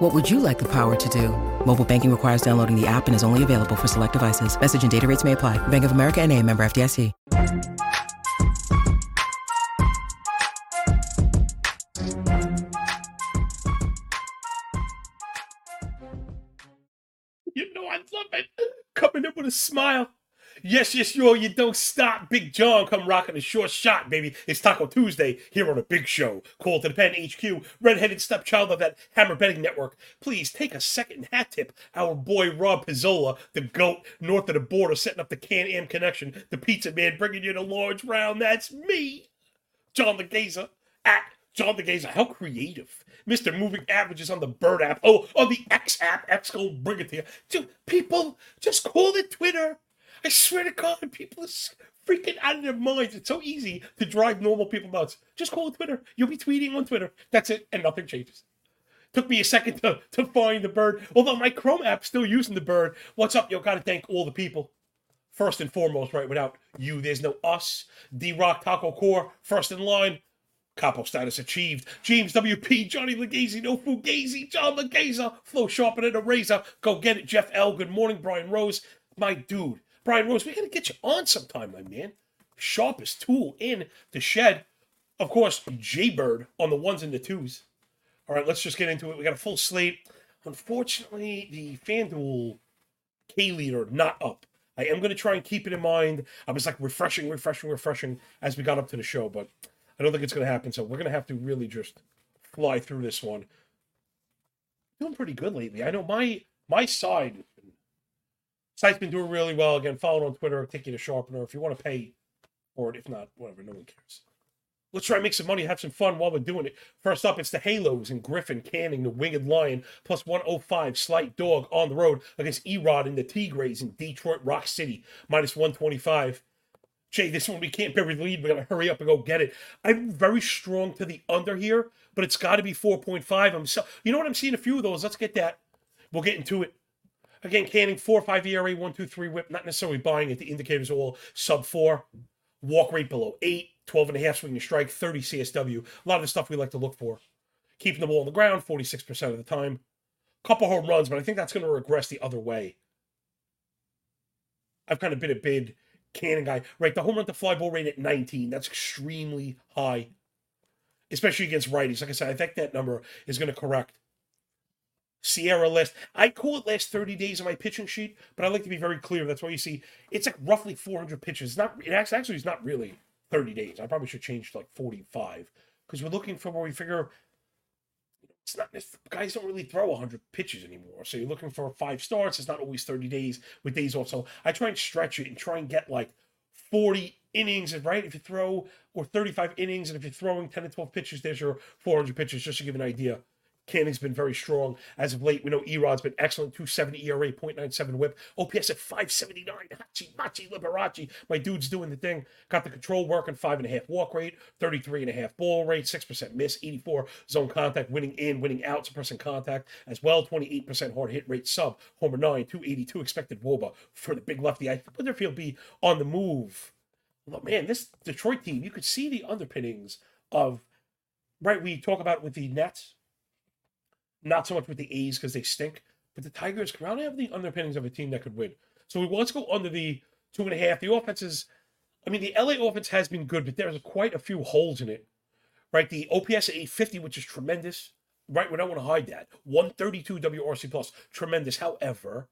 What would you like the power to do? Mobile banking requires downloading the app and is only available for select devices. Message and data rates may apply. Bank of America and a member FDIC. You know I love it. Coming in with a smile. Yes, yes, yo, you don't stop. Big John come rocking a short shot, baby. It's Taco Tuesday here on a big show. Call to the Pen HQ, redheaded stepchild of that Hammer Betting Network. Please take a second hat tip our boy Rob Pizzola, the GOAT, north of the border, setting up the Can Am connection. The pizza man bringing you the large round. That's me. John the Gazer at John the Gazer. How creative. Mr. Moving Averages on the Bird app. Oh, on the X app. X go bring it to you. Dude, people, just call it Twitter. I swear to God, people are freaking out of their minds. It's so easy to drive normal people nuts. Just call it Twitter. You'll be tweeting on Twitter. That's it, and nothing changes. Took me a second to, to find the bird. Although my Chrome app's still using the bird. What's up? Yo, gotta thank all the people. First and foremost, right? Without you, there's no us. D Rock Taco Core, first in line. Capo status achieved. James WP, Johnny Legazy, no Fugazi, John Legaza, flow sharper than a razor. Go get it, Jeff L. Good morning, Brian Rose. My dude, Brian Rose, we gotta get you on sometime, my man. Sharpest tool in the shed. Of course, Jaybird on the ones and the twos. All right, let's just get into it. We got a full slate. Unfortunately, the FanDuel K leader not up. I am going to try and keep it in mind. I was like refreshing, refreshing, refreshing as we got up to the show, but I don't think it's going to happen. So we're going to have to really just fly through this one. Doing pretty good lately. I know my my side site's been doing really well. Again, follow it on Twitter. Take you to Sharpener if you want to pay for it. If not, whatever. No one cares. Let's try and make some money, have some fun while we're doing it. First up, it's the Halos and Griffin Canning, the Winged Lion, plus 105, Slight Dog on the road against Erod and the Tigres in Detroit Rock City, minus 125. Jay, this one we can't bury the lead. We gotta hurry up and go get it. I'm very strong to the under here, but it's got to be 4.5. I'm so, you know what? I'm seeing a few of those. Let's get that. We'll get into it. Again, Canning four five ERA one two three whip. Not necessarily buying it. The indicators are all sub four. Walk rate below eight. 12 and a half swing and strike, 30 CSW. A lot of the stuff we like to look for. Keeping the ball on the ground 46% of the time. Couple home runs, but I think that's going to regress the other way. I've kind of been a big Canning guy. Right, the home run to fly ball rate at 19, that's extremely high, especially against righties. Like I said, I think that number is going to correct. Sierra list. I call it last 30 days of my pitching sheet, but I like to be very clear. That's why you see it's like roughly 400 pitches. It's not, it actually is not really 30 days. I probably should change to like 45 because we're looking for where we figure it's not guys don't really throw 100 pitches anymore. So you're looking for five starts. It's not always 30 days with days off. So I try and stretch it and try and get like 40 innings, right? If you throw or 35 innings, and if you're throwing 10 to 12 pitches, there's your 400 pitches, just to give an idea. Canning's been very strong as of late. We know Erod's been excellent, 270 ERA, 0.97 whip, OPS at 579. Hachi, Machi, Liberace. My dude's doing the thing. Got the control working, five and a half walk rate, 33 and a half ball rate, 6% miss, 84 zone contact, winning in, winning out, suppressing contact as well, 28% hard hit rate, sub, homer 9, 282 expected Woba for the big lefty. I wonder if he'll be on the move. Well, man, this Detroit team, you could see the underpinnings of, right, we talk about with the Nets not so much with the A's because they stink, but the Tigers around have the underpinnings of a team that could win. So we let's go under the two and a half. The offense is, I mean, the LA offense has been good, but there's quite a few holes in it. Right, the OPS at 850, which is tremendous. Right, we don't want to hide that. 132 WRC plus, tremendous. However,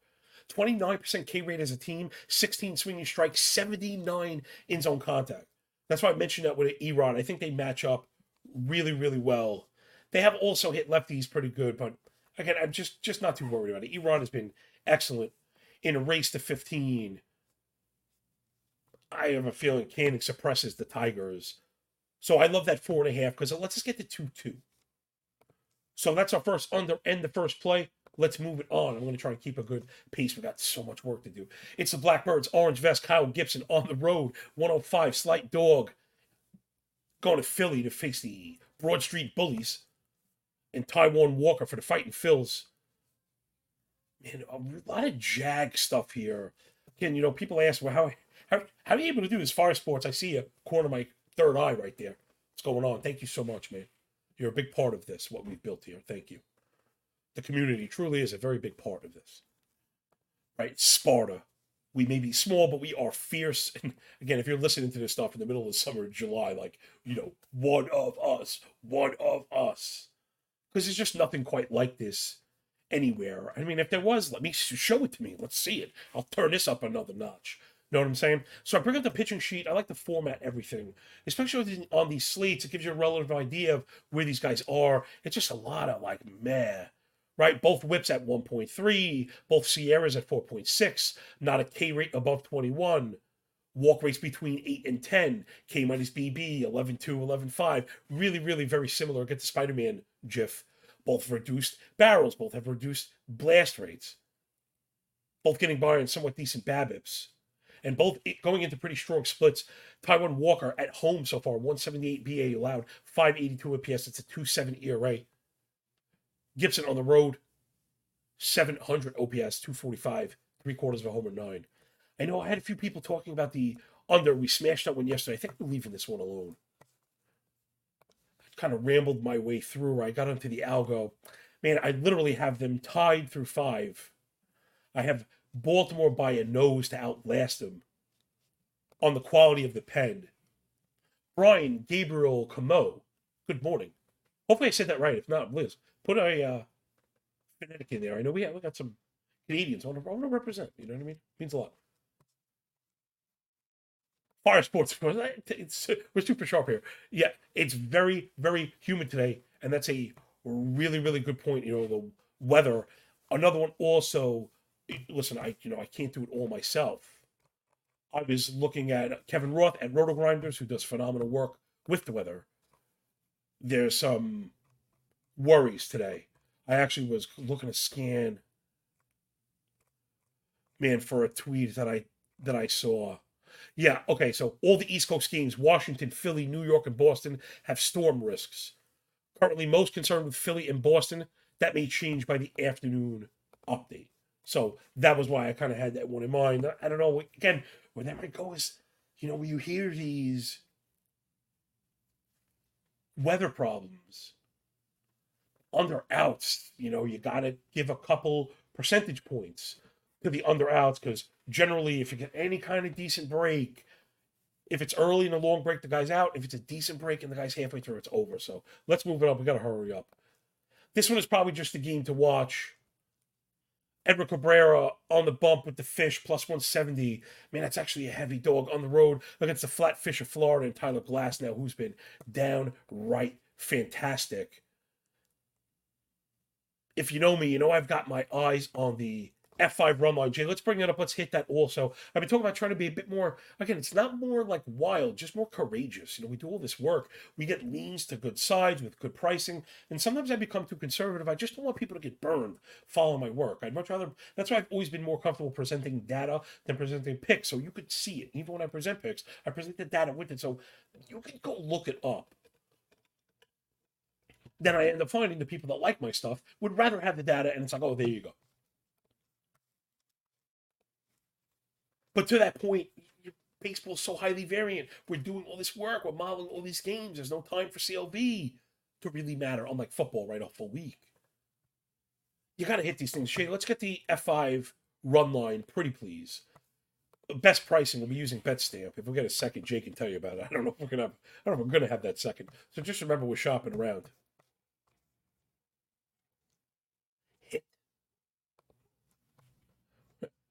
29% K rate as a team, 16 swinging strikes, 79 in zone contact. That's why I mentioned that with Erod. I think they match up really, really well they have also hit lefties pretty good, but again, I'm just just not too worried about it. Erod has been excellent in a race to 15. I have a feeling Canning suppresses the Tigers. So I love that four and a half because it lets us get to 2 2. So that's our first under and the first play. let's move it on. I'm going to try and keep a good pace. We got so much work to do. It's the Blackbirds, orange vest, Kyle Gibson on the road, 105, slight dog, going to Philly to face the Broad Street Bullies, and Taijuan Walker for the Fighting Phils. Man, a lot of Jag stuff here. Again, you know, people ask, well, how how how are you able to do this? Fire sports. I see a corner of my third eye right there. What's going on? Thank you so much, man. You're a big part of this, what we've built here. Thank you. The community truly is a very big part of this. Right? Sparta. We may be small, but we are fierce. And again, if you're listening to this stuff in the middle of the summer, July, like, you know, one of us, one of us. Because there's just nothing quite like this anywhere. I mean, if there was, let me show it to me. Let's see it. I'll turn this up another notch. Know what I'm saying? So I bring up the pitching sheet. I like to format everything, especially on these slates. It gives you a relative idea of where these guys are. It's just a lot of like meh, right? Both whips at 1.3, both SIERAs at 4.6, not a K rate above 21. Walk rates between 8 and 10, K minus BB, 11 2, 11 5. Really, really very similar. Get the Spider Man GIF. Both reduced barrels, both have reduced blast rates, both getting by on somewhat decent BABIPs and both going into pretty strong splits. Taijuan Walker at home so far, 178 BA allowed, 582 OPS. It's a 2.7 ERA. Gibson on the road, 700 OPS, 245, three quarters of a homer, nine. I know I had a few people talking about the under. We smashed that one yesterday. I think we're leaving this one alone. Kind of rambled my way through. where I got into the algo. Man, I literally have them tied through five. I have Baltimore by a nose to outlast them on the quality of the pen. Brian Gabriel Camo, good morning. Hopefully I said that right. If not, please put a uh, phonetic in there. I know we, have, we got some Canadians. I want, to, I want to represent. You know what I mean? It means a lot. Fire sports, of course. It's, we're super sharp here. Yeah, it's very, very humid today, and that's a really, really good point. You know, the weather. Another one also listen, I you know I can't do it all myself. I was looking at Kevin Roth at RotoGrinders, who does phenomenal work with the weather. There's some worries today. I actually was looking to scan, man, for a tweet that I that I saw. Yeah, okay, so all the East Coast games, Washington, Philly, New York, and Boston, have storm risks. Currently, most concerned with Philly and Boston. That may change by the afternoon update. So that was why I kind of had that one in mind. I don't know. Again, where that might go is, you know, when you hear these weather problems, under outs, you know, you got to give a couple percentage points to the under outs because generally, if you get any kind of decent break, if it's early in a long break, the guy's out. If it's a decent break and the guy's halfway through, it's over. So let's move it up. We got to hurry up. This one is probably just a game to watch Edward Cabrera on the bump with the fish, plus 170. Man, that's actually a heavy dog on the road against the flat fish of Florida and Tyler Glasnow, who's been downright fantastic. If you know me, you know I've got my eyes on the F5 run line. Jay, let's bring that up. Let's hit that also. I've been talking about trying to be a bit more, again, it's not more like wild, just more courageous. You know, we do all this work. We get leans to good sides with good pricing. And sometimes I become too conservative. I just don't want people to get burned following my work. I'd much rather, that's why I've always been more comfortable presenting data than presenting picks. So you could see it. Even when I present picks, I present the data with it. So you can go look it up then I end up finding the people that like my stuff would rather have the data, and it's like, oh, there you go. But to that point, baseball's so highly variant. We're doing all this work. We're modeling all these games. There's no time for CLV to really matter, unlike football right off a week. You got to hit these things. Jay, let's get the F5 run line, pretty please. Best pricing, we'll be using BetStamp. If we get a second, Jake can tell you about it. I don't know if we're gonna have, I don't know if we're gonna have that second. So just remember we're shopping around. Hit.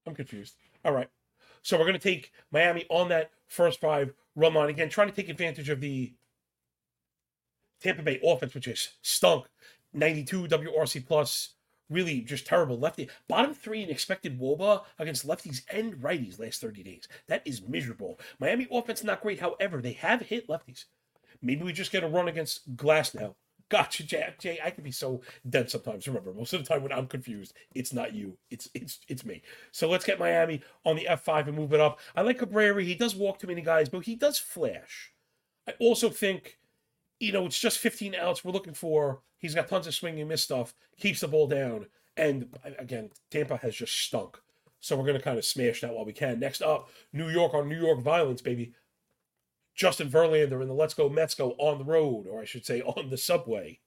I'm confused. All right. So we're going to take Miami on that first five run line again, trying to take advantage of the Tampa Bay offense, which is stunk. 92 WRC plus, really just terrible lefty. Bottom three in expected WOBA against lefties and righties last 30 days. That is miserable. Miami offense not great. However, they have hit lefties. Maybe we just get a run against Glasnow. Gotcha, Jay. Jay, I can be so dense sometimes. Remember, most of the time when I'm confused, it's not you. It's it's it's me. So let's get Miami on the F5 and move it up. I like Cabrera. He does walk too many guys, but he does flash. I also think, you know, it's just 15 outs we're looking for. He's got tons of swing and miss stuff, keeps the ball down. And again, Tampa has just stunk. So we're going to kind of smash that while we can. Next up, New York on New York violence, baby. Justin Verlander and the Let's Go Mets go on the road, or I should say on the subway,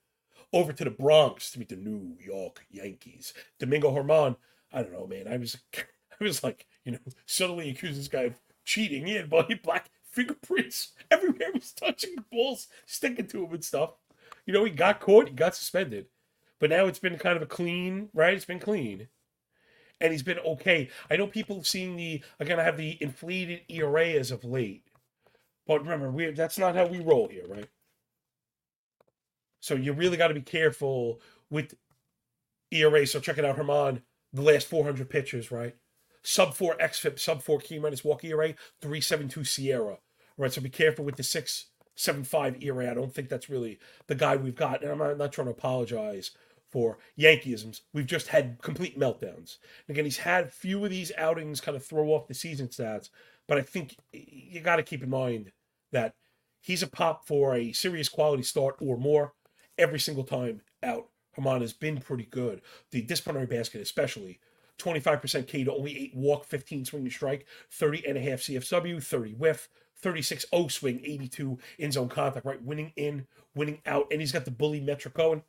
over to the Bronx to meet the New York Yankees. Domingo Germán, I don't know, man. I was, I was like, you know, suddenly accused this guy of cheating. He had bloody black fingerprints everywhere. He was touching the balls, sticking to him and stuff. You know, he got caught, he got suspended, but now it's been kind of a clean, right? It's been clean and he's been okay. I know people have seen the again. I have the inflated ERA as of late, but remember, we that's not how we roll here, right? So you really got to be careful with ERA. So check it out, Germán. The last 400 pitches, right? Sub four xFIP, sub four key minus walk ERA, three seven two SIERA, Right. So be careful with the six seven five ERA. I don't think that's really the guy we've got. And I'm not, I'm not trying to apologize for Yankeeisms. We've just had complete meltdowns. And again, he's had a few of these outings kind of throw off the season stats, but I think you got to keep in mind that he's a pop for a serious quality start or more every single time out. Germán has been pretty good. The disciplinary basket, especially 25% K to only 8 walk, 15 swing to strike, 30 and a half CSW, 30 whiff, 36 O swing, 82 in zone contact, right? Winning in, winning out. And he's got the bully metric going.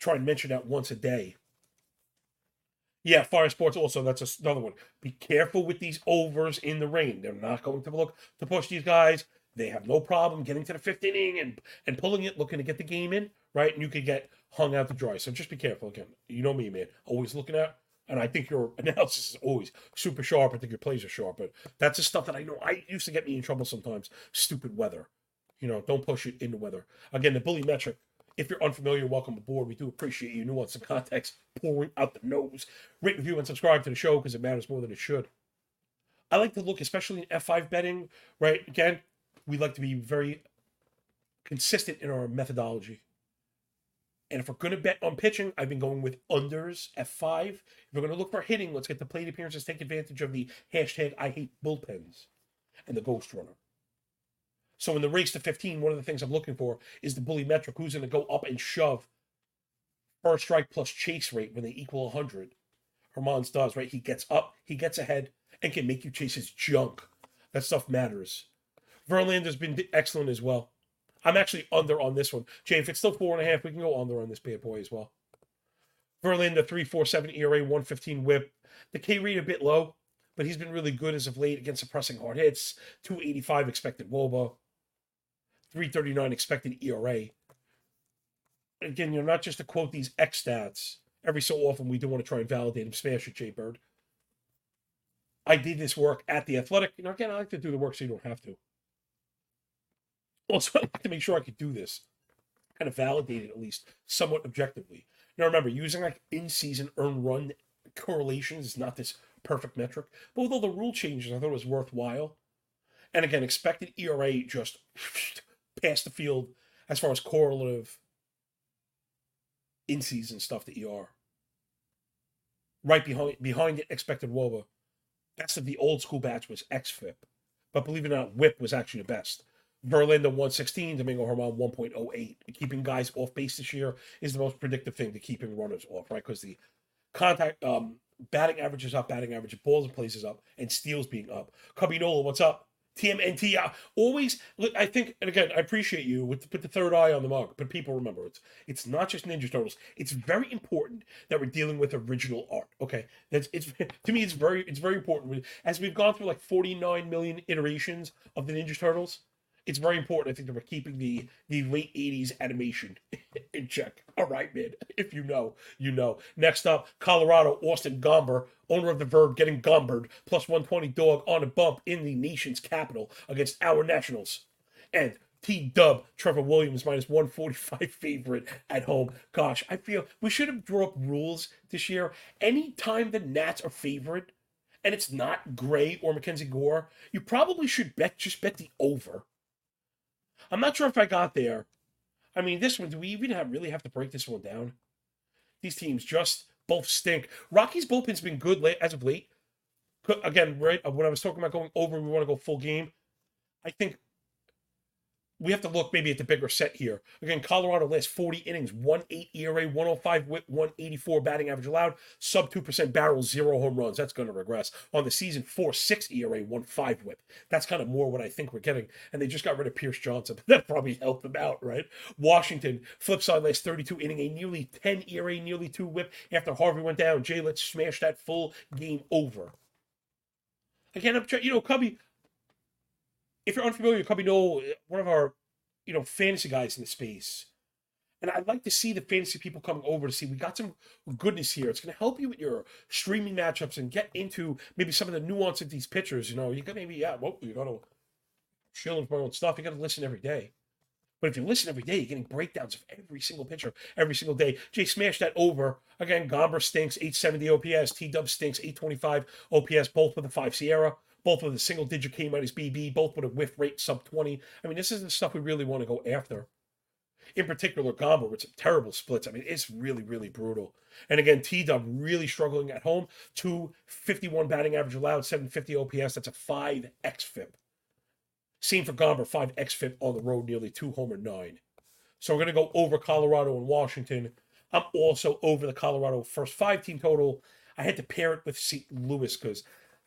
Try and mention that once a day. Yeah, Fire Sports also, that's another one. Be careful with these overs in the rain. They're not going to look to push these guys. They have no problem getting to the fifth inning and, and pulling it, looking to get the game in, right? And you could get hung out to dry. So just be careful again. You know me, man. Always looking out. and I think your analysis is always super sharp. I think your plays are sharp, but that's the stuff that I know I used to get me in trouble sometimes. Stupid weather. You know, don't push it in the weather. Again, the bully metric. If you're unfamiliar, welcome aboard. We do appreciate you. Nuance and context pouring out the nose. Rate, review, and subscribe to the show because it matters more than it should. I like to look, especially in F5 betting, right? Again, we like to be very consistent in our methodology. And if we're going to bet on pitching, I've been going with unders F5. If we're going to look for hitting, let's get the plate appearances, take advantage of the hashtag I hate bullpens and the ghost runner. So in the race to 15, one of the things I'm looking for is the bully metric. Who's going to go up and shove first strike plus chase rate when they equal 100? Germán's does, right? He gets up, he gets ahead, and can make you chase his junk. That stuff matters. Verlander's been excellent as well. I'm actually under on this one. Jay, if it's still four and a half, we can go under on this bad boy as well. Verlander, 347 ERA, 115 whip. The K rate a bit low, but he's been really good as of late against suppressing hard hits. 285 expected Woba, 339 expected ERA. Again, you know, not just to quote these X stats. Every so often, we do want to try and validate them. Smash it, Jay Bird. I did this work at the Athletic. You know, again, I like to do the work so you don't have to. Also, I like to make sure I could do this, kind of validate it at least somewhat objectively. Now, remember, using like in-season earn run correlations is not this perfect metric, but with all the rule changes, I thought it was worthwhile. And again, expected ERA just past the field as far as correlative in-season stuff to ER. Right behind behind it, expected WOBA. Best of the old school batch was XFIP, but believe it or not, WHIP was actually the best. Verlander 116, Domingo Germán 1.08. Keeping guys off base this year is the most predictive thing to keeping runners off, right? Because the contact um batting average is up, batting average balls and places up, and steals being up. Cubby Nola, what's up? TMNT always look. I think, and again, I appreciate you with put the third eye on the mug. But people remember, it's it's not just Ninja Turtles. It's very important that we're dealing with original art. Okay, that's it's to me. It's very it's very important as we've gone through like forty nine million iterations of the Ninja Turtles it's very important, I think, that we're keeping the the late '80s animation in check. All right, man. If you know, you know. Next up, Colorado, Austin Gomber, owner of the Verb, getting gombered, plus 120 dog on a bump in the nation's capital against our Nationals, and T Dub, Trevor Williams minus 145 favorite at home. Gosh, I feel we should have drawn up rules this year. Anytime the Nats are favorite and it's not Gray or Mackenzie Gore, you probably should bet just bet the over I'm not sure if I got there. I mean, this one, do we even have really have to break this one down? These teams just both stink. Rocky's bullpen's been good late, as of late. Again, right uh, when I was talking about going over, we want to go full game. I think we have to look maybe at the bigger set here. Again, Colorado last 40 innings, 1-8 ERA, 105 whip, 184 batting average allowed, sub 2% barrel, zero home runs. That's going to regress. On the season, 4-6 ERA, 1-5 whip. That's kind of more what I think we're getting. And they just got rid of Pierce Johnson. that probably helped them out, right? Washington, flip side last 32 inning, a nearly 10 ERA, nearly 2 whip. After Harvey went down, Jay let's smash that full game over. Again, I'm trying, you know, Cubby, if you're unfamiliar, you probably know uh, one of our, you know, fantasy guys in the space. And I'd like to see the fantasy people coming over to see we got some goodness here. It's going to help you with your streaming matchups and get into maybe some of the nuance of these pitchers. You know, you got maybe, yeah, well, you got to chill with my own stuff. You got to listen every day. But if you listen every day, you're getting breakdowns of every single pitcher every single day. Jay smash that over. Again, Gomber stinks, 870 OPS. T Dub stinks, 825 OPS, both with a 5 SIERA both with a single digit K minus BB, both with a whiff rate sub 20. I mean, this is the stuff we really want to go after. In particular, Gomber with some terrible splits. I mean, it's really, really brutal. And again, T Dub really struggling at home. 251 batting average allowed, 750 OPS. That's a 5 XFIP. Same for Gomber, 5 XFIP on the road, nearly 2 homer 9. So we're going to go over Colorado and Washington. I'm also over the Colorado first five team total. I had to pair it with St. Louis because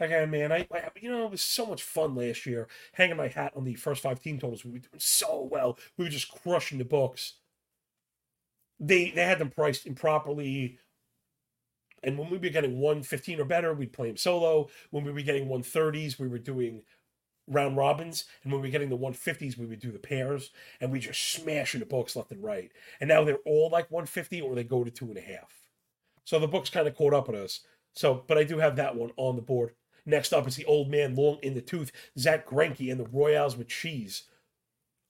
Man, I, I, you know it was so much fun last year hanging my hat on the first five team totals. We were doing so well. We were just crushing the books. They they had them priced improperly. And when we were getting 115 or better, we'd play them solo. When we were getting 130s, we were doing round robins. And when we were getting the 150s, we would do the pairs. And we just smashing the books left and right. And now they're all like 150 or they go to two and a half. So the books kind of caught up with us. So, but I do have that one on the board. Next up is the old man long in the tooth, Zack Greinke and the Royals with cheese.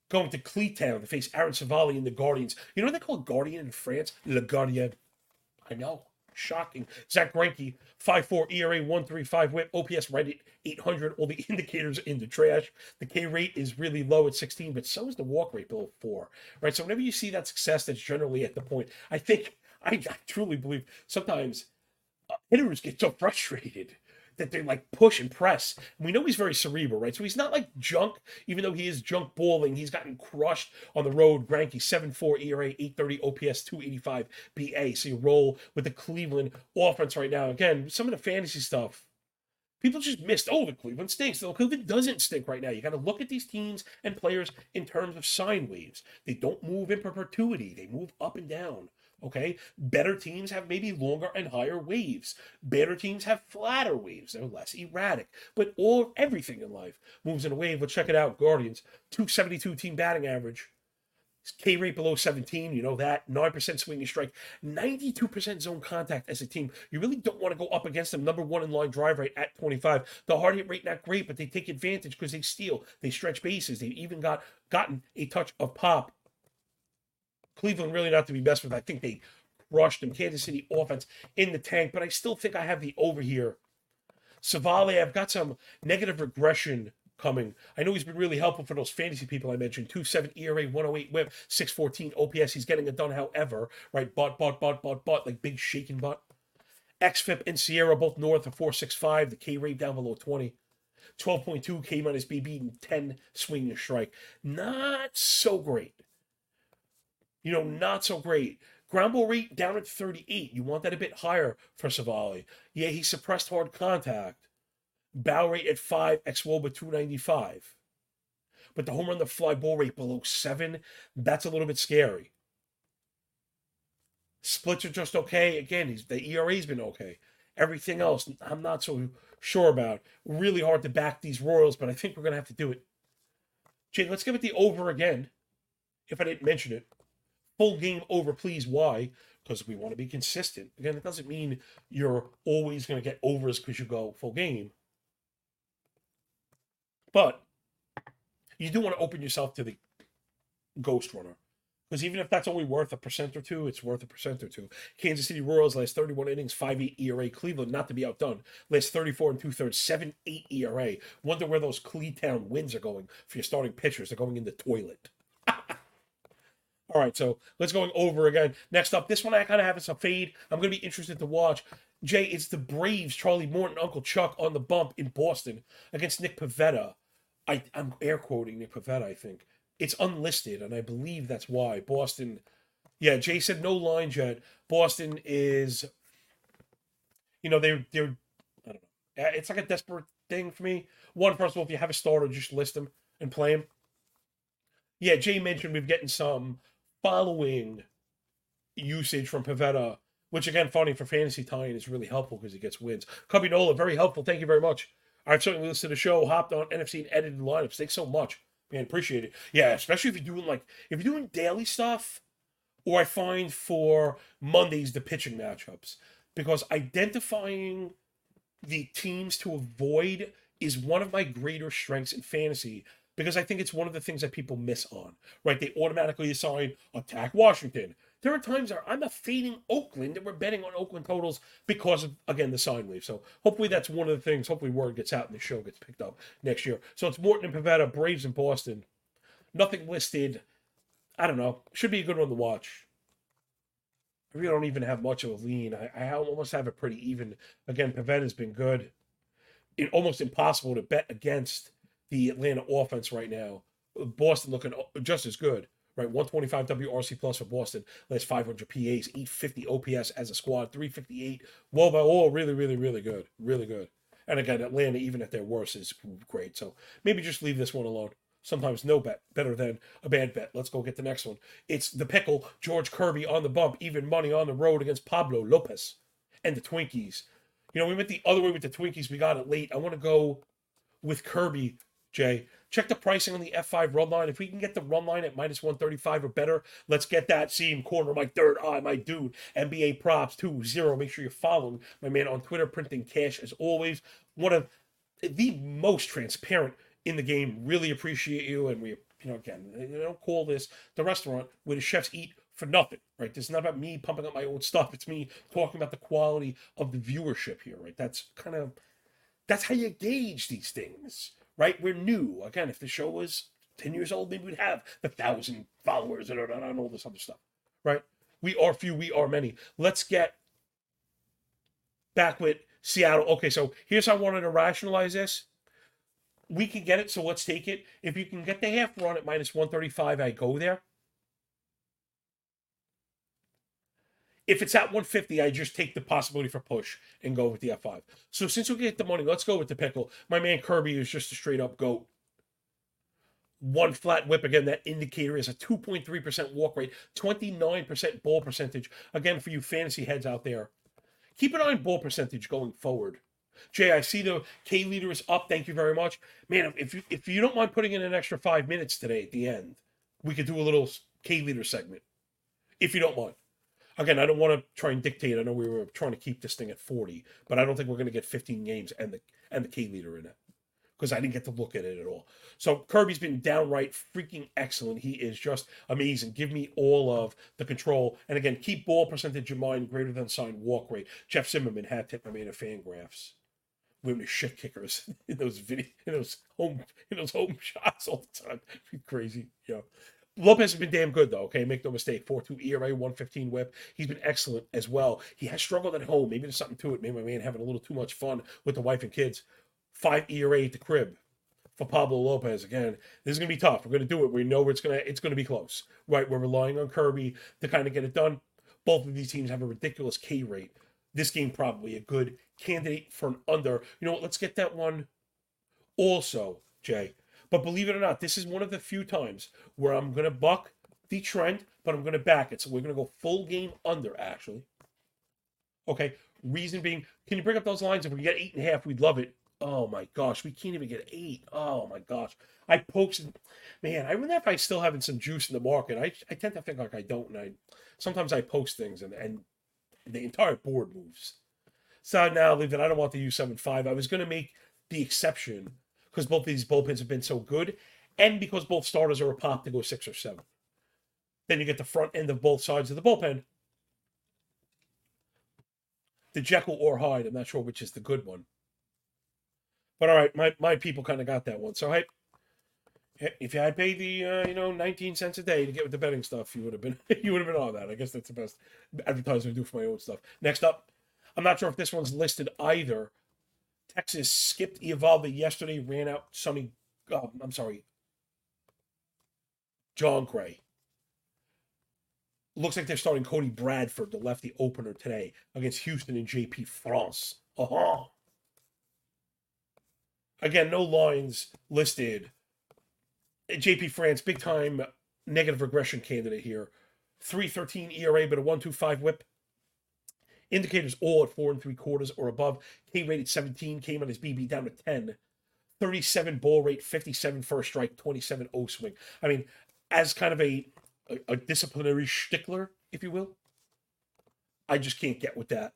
Going to Cleetown to face Aaron Civale and the Guardians. You know what they call Guardian in France? Le Gardien. I know. Shocking. Zack Greinke, 5'4 ERA, 135 whip, OPS right at 800. All the indicators in the trash. The K rate is really low at 16, but so is the walk rate below 4. Right? So whenever you see that success, that's generally at the point. I think, I, I truly believe sometimes uh, hitters get so frustrated that they like push and press. We know he's very cerebral, right? So he's not like junk, even though he is junk balling. He's gotten crushed on the road. Greinke, 7-4 ERA, 830 OPS, 285 BA. So you roll with the Cleveland offense right now. Again, some of the fantasy stuff. People just missed. Oh, the Cleveland stinks. The Cleveland doesn't stink right now. You got to look at these teams and players in terms of sine waves. They don't move in perpetuity. They move up and down. Okay. Better teams have maybe longer and higher waves. Better teams have flatter waves. They're less erratic. But all everything in life moves in a wave. Let's check it out. Guardians, 272 team batting average. K rate below 17, you know that. 9% swinging strike, 92% zone contact as a team. You really don't want to go up against them. Number one in line drive rate at 25. The hard hit rate not great, but they take advantage because they steal. They stretch bases. They've even got gotten a touch of pop Cleveland really not to be messed with. I think they rushed them. Kansas City offense in the tank, but I still think I have the over here. Civale, I've got some negative regression coming. I know he's been really helpful for those fantasy people I mentioned. 2-7 ERA, 108 whip, 614 OPS. He's getting it done, however, right? Butt, butt, butt, butt, butt, like big shaking butt. XFIP and SIERA both north of 465. The K rate down below 20. 12.2 K minus BB, 10 swing and strike. Not so great you know, not so great. Ground ball rate down at 38. You want that a bit higher for Civale. Yeah, he suppressed hard contact. Bow rate at 5, X Woba 295. But the home run the fly ball rate below 7, that's a little bit scary. Splits are just okay. Again, the ERA's been okay. Everything else, I'm not so sure about. Really hard to back these Royals, but I think we're going to have to do it. Jay, let's give it the over again, if I didn't mention it full game over, please. Why? Because we want to be consistent. Again, it doesn't mean you're always going to get overs because you go full game. But you do want to open yourself to the ghost runner. Because even if that's only worth a percent or two, it's worth a percent or two. Kansas City Royals last 31 innings, 5 8 ERA. Cleveland, not to be outdone, last 34 and two thirds, 7 8 ERA. Wonder where those Cleatown wins are going for your starting pitchers. They're going in the toilet. All right, so let's going over again. Next up, this one I kind of have as a fade. I'm going to be interested to watch. Jay, it's the Braves, Charlie Morton, Uncle Chuck on the bump in Boston against Nick Pivetta. I, I'm air quoting Nick Pivetta, I think. It's unlisted, and I believe that's why. Boston, yeah, Jay said no lines yet. Boston is, you know, they're, they're, I don't know. It's like a desperate thing for me. One, first of all, if you have a starter, just list them and play him. Yeah, Jay mentioned we've getting some following usage from Pivetta, which again, funny for fantasy tying is really helpful because he gets wins. Cubby Nola, very helpful. Thank you very much. I've certainly listened to the show, hopped on NFC and edited lineups. Thanks so much. Man, appreciate it. Yeah, especially if you're doing like if you're doing daily stuff, or I find for Mondays the pitching matchups. Because identifying the teams to avoid is one of my greater strengths in fantasy because I think it's one of the things that people miss on, right? They automatically assign attack Washington. There are times where I'm a fading Oakland and we're betting on Oakland totals because of, again, the sine wave. So hopefully that's one of the things. Hopefully word gets out and the show gets picked up next year. So it's Morton and Pivetta, Braves and Boston. Nothing listed. I don't know. Should be a good one to watch. I really don't even have much of a lean. I, I almost have it pretty even. Again, Pivetta's been good. It almost impossible to bet against the Atlanta offense right now. Boston looking just as good, right? 125 WRC plus for Boston, last 500 PAs, 850 OPS as a squad, 358. Well, by all, really, really, really good, really good. And again, Atlanta, even at their worst, is great. So maybe just leave this one alone. Sometimes no bet better than a bad bet. Let's go get the next one. It's the pickle, George Kirby on the bump, even money on the road against Pablo Lopez and the Twinkies. You know, we went the other way with the Twinkies. We got it late. I want to go with Kirby Jay. Check the pricing on the F5 run line. If we can get the run line at minus 135 or better, let's get that seam corner, my third eye, my dude. NBA props 2 0. Make sure you're following my man on Twitter, printing cash as always. One of the most transparent in the game. Really appreciate you. And we, you know, again, you don't call this the restaurant where the chefs eat for nothing, right? This is not about me pumping up my own stuff. It's me talking about the quality of the viewership here, right? That's kind of that's how you gauge these things right? We're new. Again, if the show was 10 years old, maybe we'd have a thousand followers and, and all this other stuff, right? We are few, we are many. Let's get back with Seattle. Okay, so here's how I wanted to rationalize this. We can get it, so let's take it. If you can get the half run at minus 135, I go there. If it's at 150, I just take the possibility for push and go with the F5. So since we get the money, let's go with the pickle. My man Kirby is just a straight up goat. One flat whip again. That indicator is a 2.3% walk rate, 29% ball percentage. Again, for you fantasy heads out there, keep an eye on ball percentage going forward. Jay, I see the K leader is up. Thank you very much, man. If you if you don't mind putting in an extra five minutes today at the end, we could do a little K leader segment, if you don't mind again, I don't want to try and dictate. I know we were trying to keep this thing at 40, but I don't think we're going to get 15 games and the and the K leader in it because I didn't get to look at it at all. So Kirby's been downright freaking excellent. He is just amazing. Give me all of the control. And again, keep ball percentage in mind greater than sign walk rate. Jeff Zimmerman had tip I made a FanGraphs. Women are shit kickers in those video in those home in those home shots all the time. Crazy. Yeah. Lopez has been damn good though. Okay, make no mistake. Four two ERA, one fifteen WHIP. He's been excellent as well. He has struggled at home. Maybe there's something to it. Maybe my man having a little too much fun with the wife and kids. Five ERA at the crib for Pablo Lopez. Again, this is gonna be tough. We're gonna do it. We know it's gonna it's gonna be close. Right? We're relying on Kirby to kind of get it done. Both of these teams have a ridiculous K rate. This game probably a good candidate for an under. You know what? Let's get that one. Also, Jay, but believe it or not, this is one of the few times where I'm going to buck the trend, but I'm going to back it. So we're going to go full game under, actually. Okay. Reason being, can you bring up those lines? If we get eight and a half, we'd love it. Oh my gosh, we can't even get eight. Oh my gosh. I posted, man, I wonder if I still having some juice in the market. I, I tend to think like I don't. And I sometimes I post things and, and the entire board moves. So now leave it. I don't want to use seven five. I was going to make the exception because both of these bullpens have been so good, and because both starters are a pop to go six or seven. Then you get the front end of both sides of the bullpen. The Jekyll or Hyde. I'm not sure which is the good one. But all right, my, my people kind of got that one. So hey, If you had paid the uh, you know 19 cents a day to get with the betting stuff, you would have been you would have been on that. I guess that's the best advertising I do for my own stuff. Next up, I'm not sure if this one's listed either. Texas skipped Eovaldi yesterday, ran out Sonny. Uh, I'm sorry, Jon Gray. Looks like they're starting Cody Bradford, the lefty opener today against Houston and JP France. Uh-huh. Again, no lines listed. JP France, big time negative regression candidate here. 313 ERA, but a 125 whip. Indicators all at four and three quarters or above. K rated 17, came on his BB down to 10. 37 ball rate, 57 first strike, 27 O swing. I mean, as kind of a, a, a disciplinary stickler, if you will, I just can't get with that.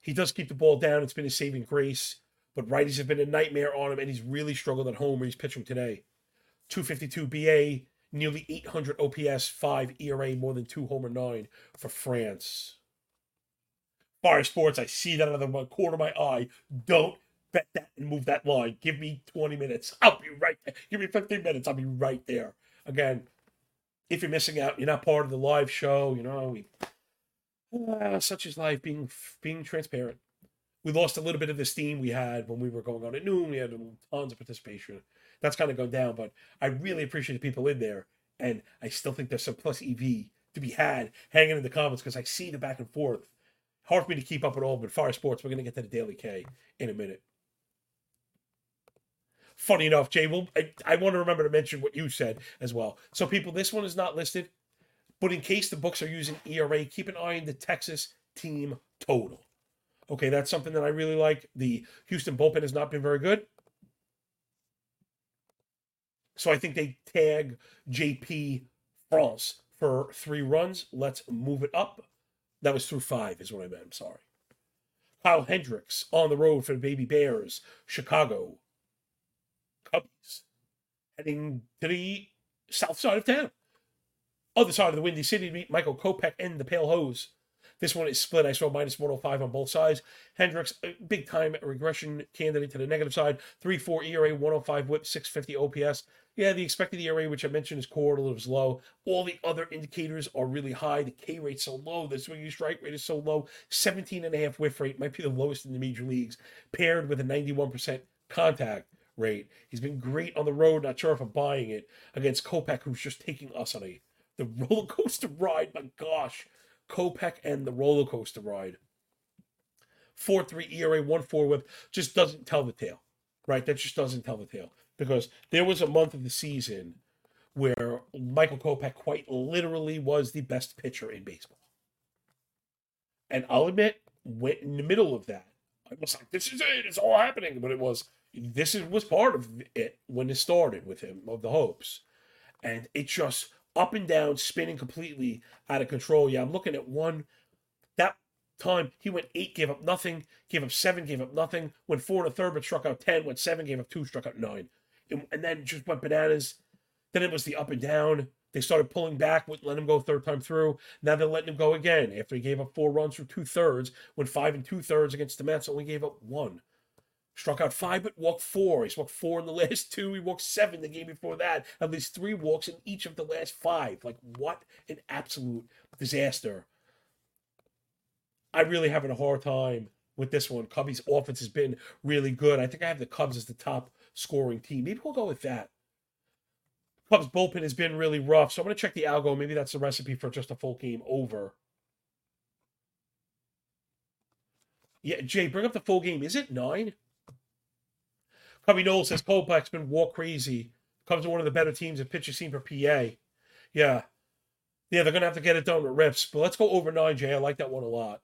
He does keep the ball down. It's been his saving grace. But righties have been a nightmare on him, and he's really struggled at home where he's pitching today. 252 BA, nearly 800 OPS, 5 ERA, more than 2 homer 9 for France. Fire Sports, I see that out of the corner of my eye. Don't bet that and move that line. Give me 20 minutes. I'll be right there. Give me 15 minutes. I'll be right there. Again, if you're missing out, you're not part of the live show, you know, we uh, such is life being being transparent we lost a little bit of the steam we had when we were going on at noon. We had tons of participation. That's kind of gone down, but I really appreciate the people in there. And I still think there's some plus EV to be had hanging in the comments because I see the back and forth. Hard for me to keep up with all, but Fire Sports, we're going to get to the Daily K in a minute. Funny enough, Jay, well, I, I want to remember to mention what you said as well. So, people, this one is not listed, but in case the books are using ERA, keep an eye on the Texas team total. Okay, that's something that I really like. The Houston bullpen has not been very good. So I think they tag JP France for three runs. Let's move it up. That was through five, is what I meant. I'm sorry. Kyle Hendricks on the road for the Baby Bears, Chicago. Cubbies heading to the south side of town. Other side of the Windy City to meet Michael Kopech and the Pale Hose. This one is split. I saw minus 105 on both sides. Hendricks, big time regression candidate to the negative side. 3 4 ERA, 105 whip, 650 OPS. Yeah, the expected ERA, which I mentioned, is a little low. All the other indicators are really high. The K rate's so low. The swinging strike rate is so low. 17 and a half whiff rate might be the lowest in the major leagues, paired with a 91% contact rate. He's been great on the road. Not sure if I'm buying it against Kopech, who's just taking us on a the roller coaster ride. My gosh, Kopech and the roller coaster ride. 4 3 ERA, 1 4 whip just doesn't tell the tale, right? That just doesn't tell the tale because there was a month of the season where Michael Kopech quite literally was the best pitcher in baseball. And I'll admit, went in the middle of that. I was like, this is it, it's all happening. But it was, this is, was part of it when it started with him, of the hopes. And it just up and down, spinning completely out of control. Yeah, I'm looking at one. That time he went eight, gave up nothing, gave up seven, gave up nothing, went four and a third, but struck out 10, went seven, gave up two, struck out nine. And, then just went bananas. Then it was the up and down. They started pulling back, wouldn't let him go third time through. Now they're letting him go again after he gave up four runs through two thirds, went five and two thirds against the Mets, only gave up one. Struck out five, but walked four. He's walked four in the last two. He walked seven the game before that. At least three walks in each of the last five. Like, what an absolute disaster. I'm really having a hard time with this one. Cubbies' offense has been really good. I think I have the Cubs as the top scoring team. Maybe we'll go with that. Cubs bullpen has been really rough, so I'm going to check the algo. Maybe that's the recipe for just a full game over. Yeah, Jay, bring up the full game. Is it nine? Cubby Noel says Kopech's been war crazy. Comes to one of the better teams in pitcher scene for PA. Yeah. Yeah, they're gonna have to get it done with rips. But let's go over nine, Jay. I like that one a lot.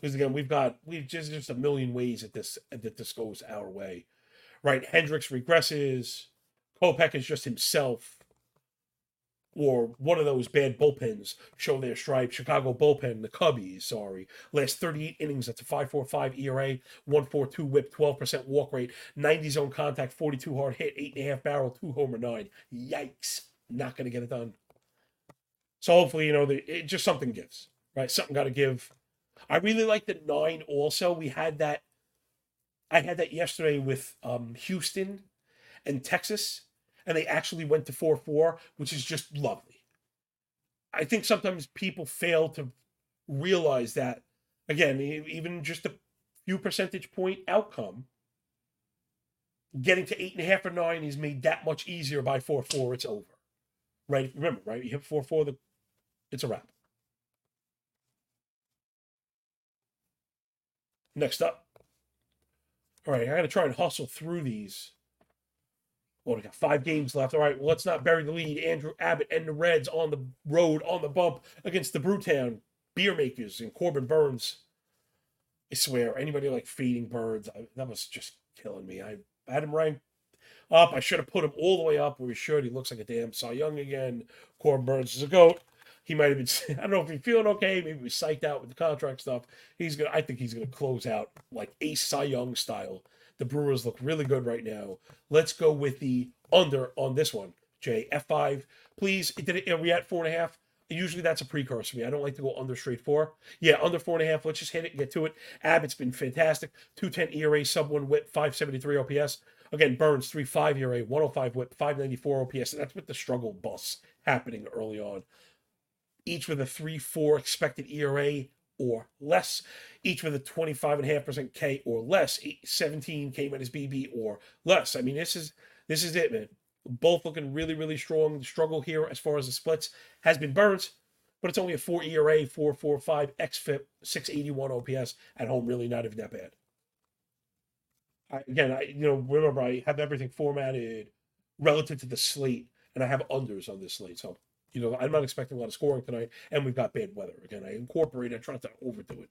Because again, we've got we've just just a million ways that this that this goes our way. Right? Hendricks regresses. Kopech is just himself or one of those bad bullpens show their stripe. Chicago bullpen, the Cubbies, sorry. Last 38 innings, that's a 5.45 ERA, 1.42 whip, 12% walk rate, 90 zone contact, 42 hard hit, 8.5 barrel, 2 homer, 9. Yikes. Not going to get it done. So hopefully, you know, the, it just something gives, right? Something got to give. I really like the 9 also. We had that, I had that yesterday with um, Houston and Texas, and they actually went to 4 4, which is just lovely. I think sometimes people fail to realize that, again, even just a few percentage point outcome, getting to eight and a half or nine is made that much easier by 4 4. It's over. Right? Remember, right? You hit 4 4, the, it's a wrap. Next up. All right, I got to try and hustle through these. Well, we got five games left. All right, well, let's not bury the lead. Andrew Abbott and the Reds on the road, on the bump against the Brewtown beer makers and Corbin Burnes. I swear, anybody like feeding birds, I, that was just killing me. I had him ranked up. I should have put him all the way up where he should. He looks like a damn Cy Young again. Corbin Burnes is a goat. He might have been. I don't know if he's feeling okay. Maybe he was psyched out with the contract stuff. He's gonna. I think he's gonna close out like a Cy Young style. The Brewers look really good right now. Let's go with the under on this one. Jay F five, please. Did it, are we at four and a half? Usually that's a precursor for me. I don't like to go under straight four. Yeah, under four and a half. Let's just hit it and get to it. Abbott's been fantastic. 210 ERA, sub one whip, 573 OPS. Again, Burnes, 3.5 ERA, 105 whip, 594 OPS. And that's with the struggle bus happening early on each with a 3 4 expected ERA or less, each with a 25.5% K or less, 17 K minus BB or less. I mean, this is this is it, man. Both looking really, really strong. The struggle here as far as the splits has been Burnes, but it's only a 4 ERA, 445 XFIP, 681 OPS at home. Really not even that bad. I, again, I you know remember I have everything formatted relative to the slate, and I have unders on this slate. So you know, I'm not expecting a lot of scoring tonight, and we've got bad weather. Again, I incorporate, I try not to overdo it.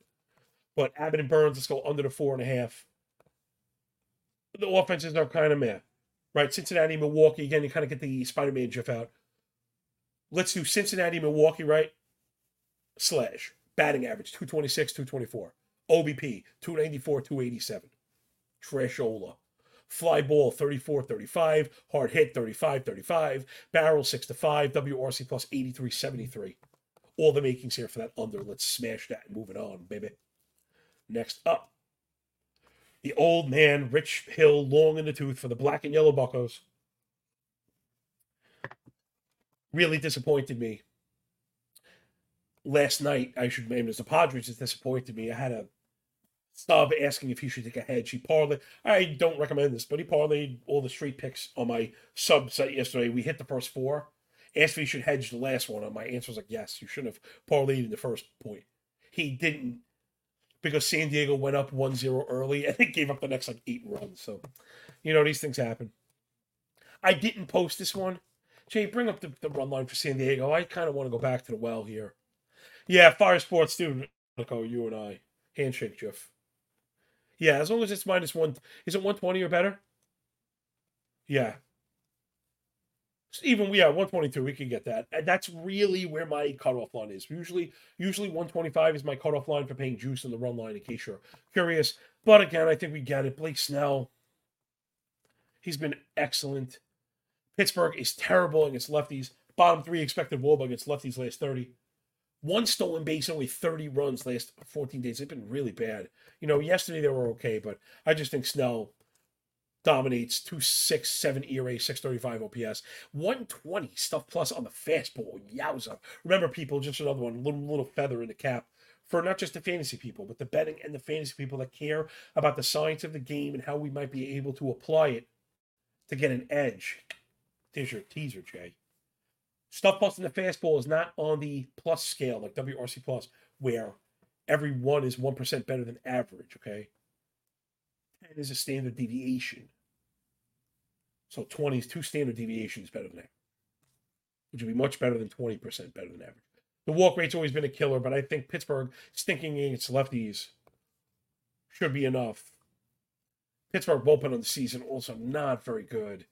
But Abbott and Burnes, let's go under the four and a half. The offenses are kind of meh, right? Cincinnati, Milwaukee, again, you kind of get the Spider Man GIF out. Let's do Cincinnati, Milwaukee, right? Slash. Batting average 226, 224. OBP 294, 287. Trashola. Fly ball 34 35, hard hit 35 35, barrel 6 to 5, WRC plus 83 73. All the makings here for that under. Let's smash that and move it on, baby. Next up, the old man, Rich Hill, long in the tooth for the black and yellow Buckos. Really disappointed me. Last night, I should name as the Padres has disappointed me. I had a Stub asking if he should take a hedge. He parlayed. I don't recommend this, but he parlayed all the street picks on my sub site yesterday. We hit the first four. Asked if he should hedge the last one, and my answer was like, yes, you shouldn't have parlayed in the first point. He didn't because San Diego went up 1-0 early and it gave up the next like eight runs. So, you know, these things happen. I didn't post this one. Jay, bring up the, the run line for San Diego. I kind of want to go back to the well here. Yeah, Fire Sports, dude. Nico, you and I. Handshake, Jeff. Yeah, as long as it's minus one. Is it 120 or better? Yeah. Even we yeah, 122, we can get that. And that's really where my cutoff line is. Usually, usually 125 is my cutoff line for paying juice in the run line, in case you're curious. But again, I think we get it. Blake Snell, he's been excellent. Pittsburgh is terrible against lefties. Bottom three expected WOBA against lefties last 30 one stolen base, only 30 runs last 14 days. They've been really bad. You know, yesterday they were okay, but I just think Snell dominates 267 ERA, 635 OPS, 120 stuff plus on the fastball. Yowza. Remember, people, just another one, little little feather in the cap for not just the fantasy people, but the betting and the fantasy people that care about the science of the game and how we might be able to apply it to get an edge. There's your teaser, Jay. Stuff busting the fastball is not on the plus scale like WRC plus, where every one is 1% better than average, okay? 10 is a standard deviation. So 20 is two standard deviations better than that, which would be much better than 20% better than average. The walk rate's always been a killer, but I think Pittsburgh stinking against lefties should be enough. Pittsburgh bullpen on the season also not very good.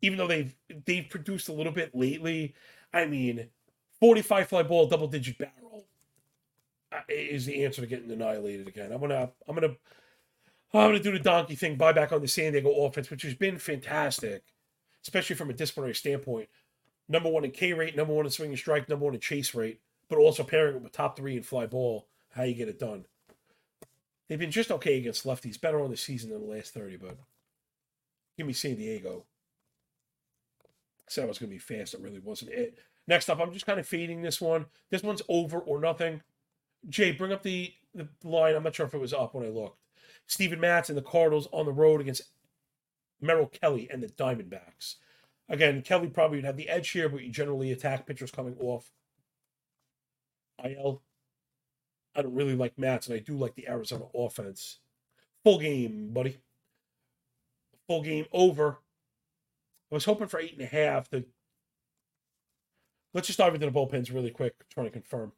Even though they've they've produced a little bit lately, I mean, 45 fly ball, double digit barrel uh, is the answer to getting annihilated again. I'm gonna, I'm gonna, I'm gonna do the donkey thing, buy back on the San Diego offense, which has been fantastic, especially from a disciplinary standpoint. Number one in K rate, number one in swing and strike, number one in chase rate, but also pairing it with top three in fly ball. How you get it done? They've been just okay against lefties, better on the season than the last 30, but give me San Diego. Said it was going to be fast. It really wasn't it. Next up, I'm just kind of fading this one. This one's over or nothing. Jay, bring up the, the line. I'm not sure if it was up when I looked. Steven Matz and the Cardinals on the road against Merrill Kelly and the Diamondbacks. Again, Kelly probably would have the edge here, but you generally attack pitchers coming off IL. I don't really like Matz, and I do like the Arizona offense. Full game, buddy. Full game over. I was hoping for eight and a half. The let's just dive into the bullpens really quick, trying to confirm.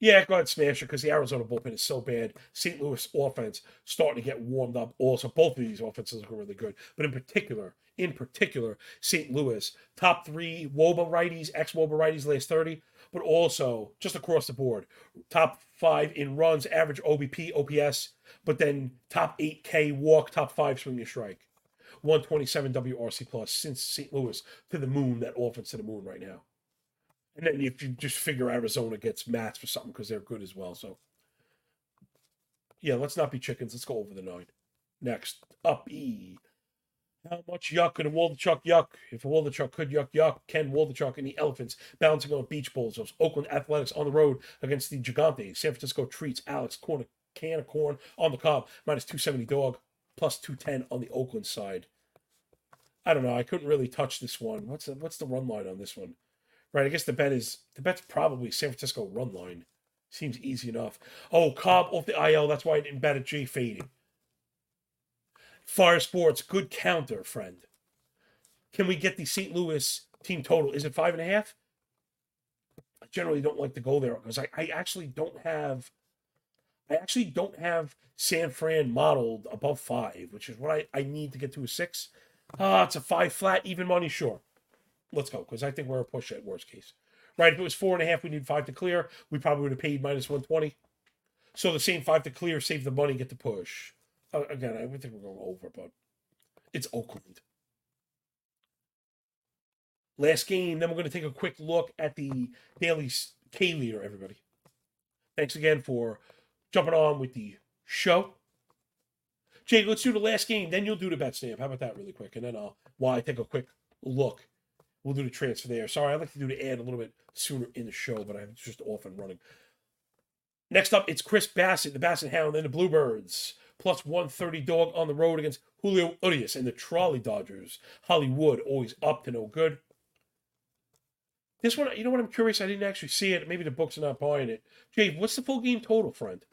Yeah, go ahead, smash it because the Arizona bullpen is so bad. St. Louis offense starting to get warmed up. Also, both of these offenses look really good, but in particular, in particular, St. Louis top three Woba righties, ex Woba righties, last thirty, but also just across the board, top five in runs, average OBP, OPS, but then top eight K walk, top five swing and strike. 127 WRC plus since St. Louis to the moon, that offense to the moon right now. And then if you just figure Arizona gets Matz for something because they're good as well. So, yeah, let's not be chickens. Let's go over the nine. Next, up E. How much yuck could a Waldichuk yuck? If a Waldichuk could yuck yuck, Ken Waldichuk and the Elephants bouncing on beach balls. Those Oakland Athletics on the road against the Gigantes. San Francisco treats Alex corn can of corn on the cob minus 270 dog plus 210 on the Oakland side. I don't know. I couldn't really touch this one. What's the, what's the run line on this one? Right, I guess the bet is the bet's probably San Francisco run line. Seems easy enough. Oh, Cobb off the IL. That's why I didn't bet at J fading. Fire Sports, good counter, friend. Can we get the St. Louis team total? Is it five and a half? I generally don't like to go there because I, I actually don't have I actually don't have San Fran modeled above five, which is what I, I need to get to a six. Ah, it's a five flat, even money, sure. Let's go, because I think we're a push at worst case. Right? If it was four and a half, we need five to clear. We probably would have paid minus 120. So the same five to clear, save the money, get the push. Uh, again, I think we're going over, but it's Oakland. Last game, then we're going to take a quick look at the daily K leader, everybody. Thanks again for jumping on with the show. Jake, let's do the last game, then you'll do the bet stamp. How about that, really quick? And then I'll, while I take a quick look, we'll do the transfer there. Sorry, I'd like to do the ad a little bit sooner in the show, but I'm just off and running. Next up, it's Chris Bassitt, the Bassett Hound, and the Bluebirds. Plus 130 dog on the road against Julio Urias and the Trolley Dodgers. Hollywood always up to no good. This one, you know what? I'm curious. I didn't actually see it. Maybe the books are not buying it. Jay, what's the full game total, friend?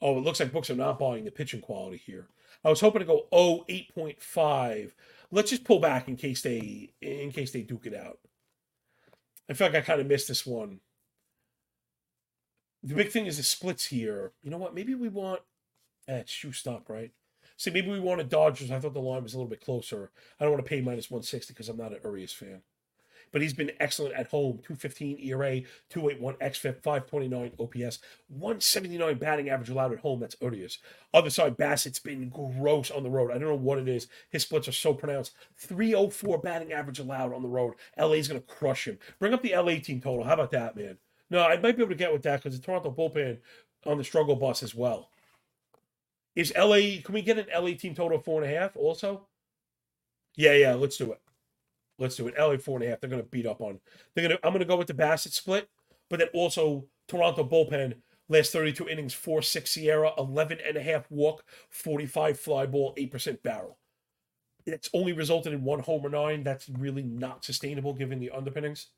Oh, it looks like books are not buying the pitching quality here. I was hoping to go oh, 8.5. Let's just pull back in case they in case they duke it out. I feel like I kind of missed this one. The big thing is the splits here. You know what? Maybe we want eh, shoe stop, right? See, maybe we want wanted Dodgers. I thought the line was a little bit closer. I don't want to pay minus 160 because I'm not an Urias fan but he's been excellent at home 215 ERA, 281 XFIP, 529 OPS, 179 batting average allowed at home. That's odious. Other side, Bassitt's been gross on the road. I don't know what it is. His splits are so pronounced. 304 batting average allowed on the road. LA's going to crush him. Bring up the LA team total. How about that, man? No, I might be able to get with that because the Toronto bullpen on the struggle bus as well. Is LA, can we get an LA team total of four and a half also? Yeah, yeah, let's do it. Let's do it. LA four and a half. They're going to beat up on. They're going to. I'm going to go with the Bassitt split, but then also Toronto bullpen. Last 32 innings, 4 6 SIERA, 11 and a half walk, 45 fly ball, 8% barrel. It's only resulted in one homer nine. That's really not sustainable given the underpinnings.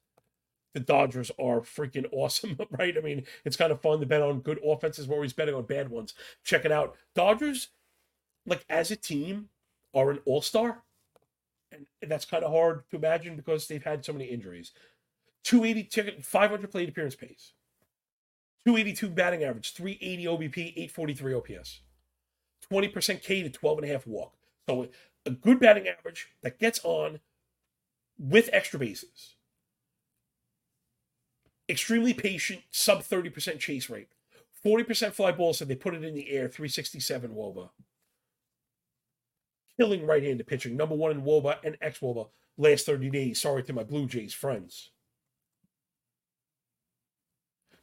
The Dodgers are freaking awesome, right? I mean, it's kind of fun to bet on good offenses. We're always betting on bad ones. Check it out. Dodgers, like as a team, are an all star and that's kind of hard to imagine because they've had so many injuries. 280 ticket, 500 plate appearance pace, 282 batting average, 380 OBP, 843 OPS, 20% K to 12 and a half walk. So a good batting average that gets on with extra bases. Extremely patient, sub 30% chase rate. 40% fly ball, so they put it in the air, 367 Woba killing right-handed pitching. Number one in Woba and ex-Woba last 30 days. Sorry to my Blue Jays friends.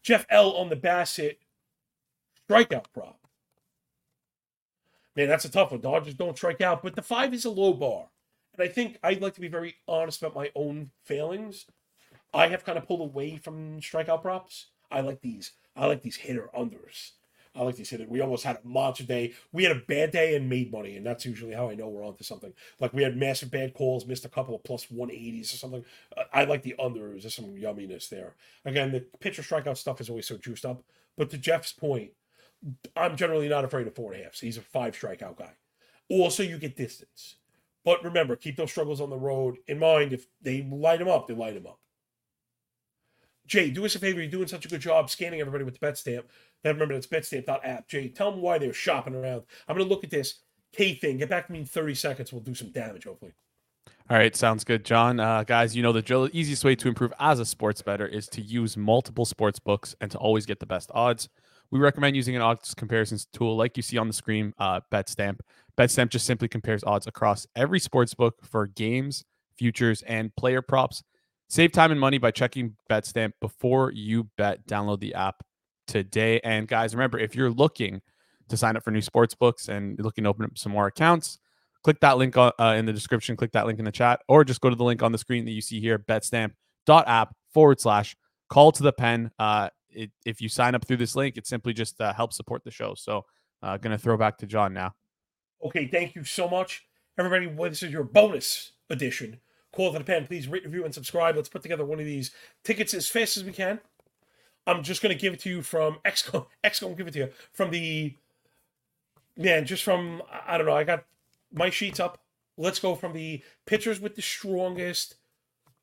Jeff L on the Bassitt strikeout prop. Man, that's a tough one. Dodgers don't strike out, but the five is a low bar. And I think I'd like to be very honest about my own failings. I have kind of pulled away from strikeout props. I like these. I like these hitter unders. I like to say that We almost had a monster day. We had a bad day and made money, and that's usually how I know we're onto something. Like we had massive bad calls, missed a couple of plus 180s or something. I like the unders. There's some yumminess there. Again, the pitcher strikeout stuff is always so juiced up. But to Jeff's point, I'm generally not afraid of four and a half. So he's a five strikeout guy. Also, you get distance. But remember, keep those struggles on the road in mind. If they light him up, they light him up. Jay, do us a favor. You're doing such a good job scanning everybody with the bet stamp. Then remember, that's betstamp.app. Jay, tell them why they're shopping around. I'm going to look at this K thing. Get back to me in 30 seconds. We'll do some damage, hopefully. All right, sounds good, John. Uh, guys, you know the drill. The easiest way to improve as a sports better is to use multiple sports books and to always get the best odds. We recommend using an odds comparisons tool like you see on the screen, uh, BetStamp. BetStamp just simply compares odds across every sports book for games, futures, and player props. Save time and money by checking BetStamp before you bet. Download the app today. And guys, remember if you're looking to sign up for new sports books and looking to open up some more accounts, click that link uh, in the description, click that link in the chat, or just go to the link on the screen that you see here, betstamp.app forward slash call to the pen. Uh, it, if you sign up through this link, it simply just uh, helps support the show. So, uh, going to throw back to John now. Okay, thank you so much, everybody. This is your bonus edition. Call to the pen. Please rate, review, and subscribe. Let's put together one of these tickets as fast as we can. I'm just going to give it to you from XCOM. XCOM, give it to you from the man. Just from I don't know. I got my sheets up. Let's go from the pitchers with the strongest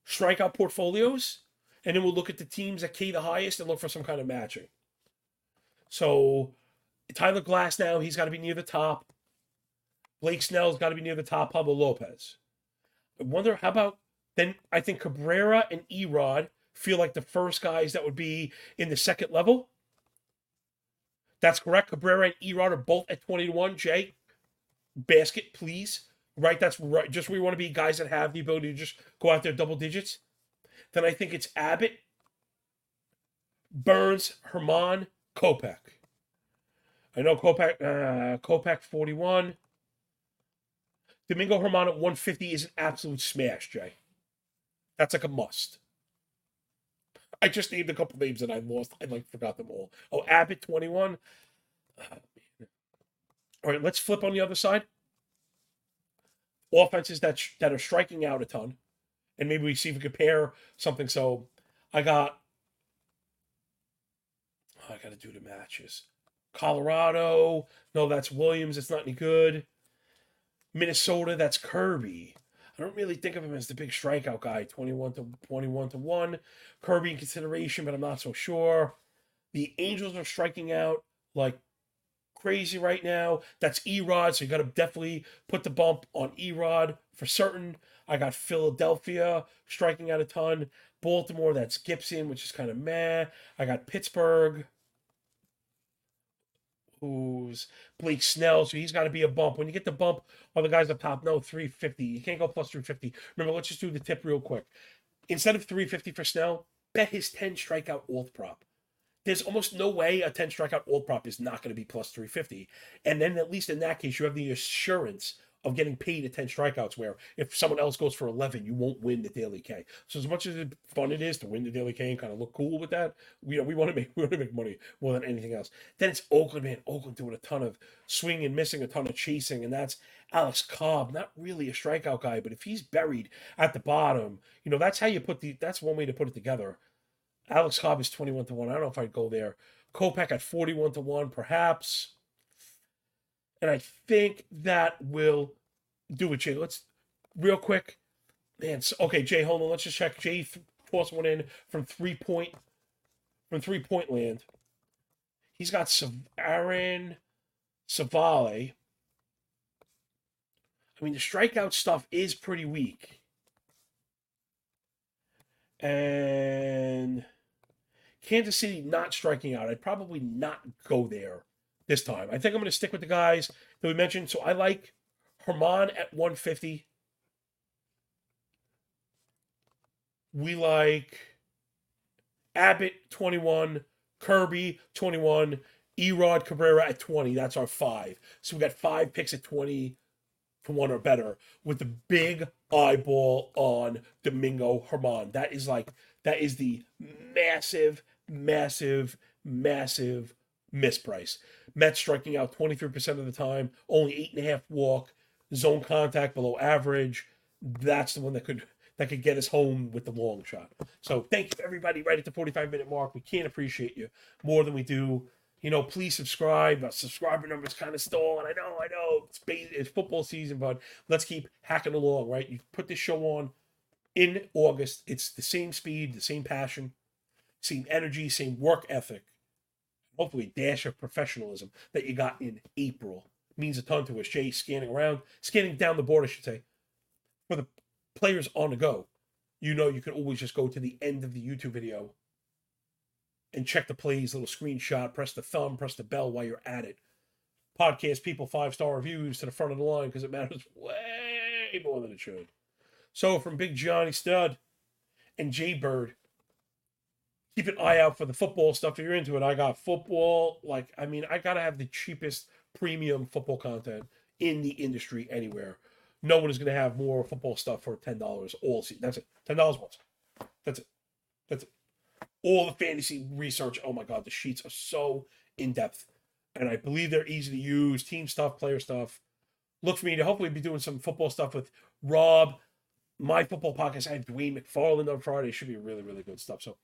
strikeout portfolios and then we'll look at the teams that K the highest and look for some kind of matching. So Tyler Glasnow, he's got to be near the top. Blake Snell's got to be near the top. Pablo Lopez. I wonder how about then? I think Cabrera and Erod feel like the first guys that would be in the second level. That's correct. Cabrera and Erod are both at 20 to 1. Jay, basket, please. Right? That's right. Just we want to be guys that have the ability to just go out there double digits. Then I think it's Abbott, Burnes, Germán, Kopech. I know Kopech, uh, Kopech 41. Domingo Germán at 150 is an absolute smash, Jay. That's like a must. I just named a couple names and I lost. I like forgot them all. Oh, Abbott 21. Oh, all right, let's flip on the other side. Offenses that that are striking out a ton and maybe we see if we compare something. So I got, oh, I got to do the matches. Colorado, no, that's Williams. It's not any good. Minnesota, that's Kirby. I don't really think of him as the big strikeout guy. Twenty-one to twenty-one to one. Kirby in consideration, but I'm not so sure. The Angels are striking out like crazy right now. That's Erod, so you got to definitely put the bump on Erod for certain. I got Philadelphia striking out a ton. Baltimore, that's Gibson, which is kind of meh. I got Pittsburgh, who's Blake Snell, so he's got to be a bump. When you get the bump on the guys up top, no, 350. You can't go plus 350. Remember, let's just do the tip real quick. Instead of 350 for Snell, bet his 10 strikeout alt prop. There's almost no way a 10 strikeout alt prop is not going to be plus 350. And then, at least in that case, you have the assurance of getting paid at 10 strikeouts where if someone else goes for 11 you won't win the daily k. So as much as fun it is to win the daily k and kind of look cool with that we, we want to make we want to make money more than anything else. Then it's oakland man oakland doing a ton of swinging and missing a ton of chasing and that's alex cobb not really a strikeout guy but if he's buried at the bottom you know that's how you put the that's one way to put it together. Alex cobb is 21 to 1 i don't know if i'd go there. Kopech at 41 to 1 perhaps and I think that will do it, Jay. Let's real quick. Man, so, okay, Jay, hold on. Let's just check. Jay th- toss one in from three point from three point land. He's got some Aaron Civale. I mean, the strikeout stuff is pretty weak. And Kansas City not striking out. I'd probably not go there this time. I think I'm going to stick with the guys that we mentioned. So I like Germán at 150. We like Abbott 21, Kirby 21, Erod Cabrera at 20. That's our five. So we got five picks at 20 for one or better with the big eyeball on Domingo Germán. That is like that is the massive, massive, massive misprice. Mets striking out 23% of the time, only eight and a half walk, zone contact below average. That's the one that could that could get us home with the long shot. So thank you everybody right at the 45 minute mark. We can't appreciate you more than we do. You know, please subscribe. Our subscriber numbers kind of stalling. I know, I know. It's, it's football season, but let's keep hacking along, right? You put this show on in August. It's the same speed, the same passion, same energy, same work ethic. Hopefully, dash of professionalism that you got in April means a ton to us. Jay scanning around, scanning down the board, I should say, for the players on the go. You know, you can always just go to the end of the YouTube video and check the plays, little screenshot, press the thumb, press the bell while you're at it. Podcast people, five star reviews to the front of the line because it matters way more than it should. So, from Big Johnny Stud and Jay Bird, keep an eye out for the football stuff if you're into it. I got football, like, I mean, I got to have the cheapest premium football content in the industry anywhere. No one is to have more football stuff for $10 all season. That's it. $10 once. That's it. That's it all the fantasy research. Oh my god, the sheets are so in depth, and I believe they're easy to use. Team stuff, player stuff. Look for me to hopefully be doing some football stuff with Rob. My football podcast. I have Dwayne McFarland on Friday. Should be really, really good stuff. So,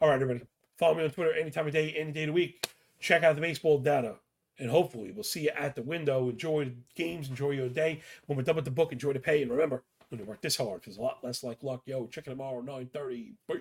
all right, everybody, follow me on Twitter any time of day, any day of the week. Check out the baseball data. And hopefully, we'll see you at the window. Enjoy the games, enjoy your day. When we're done with the book, enjoy the pay. And remember, when you work this hard, there's a lot less like luck. Yo, check it tomorrow, 9 30. Bye.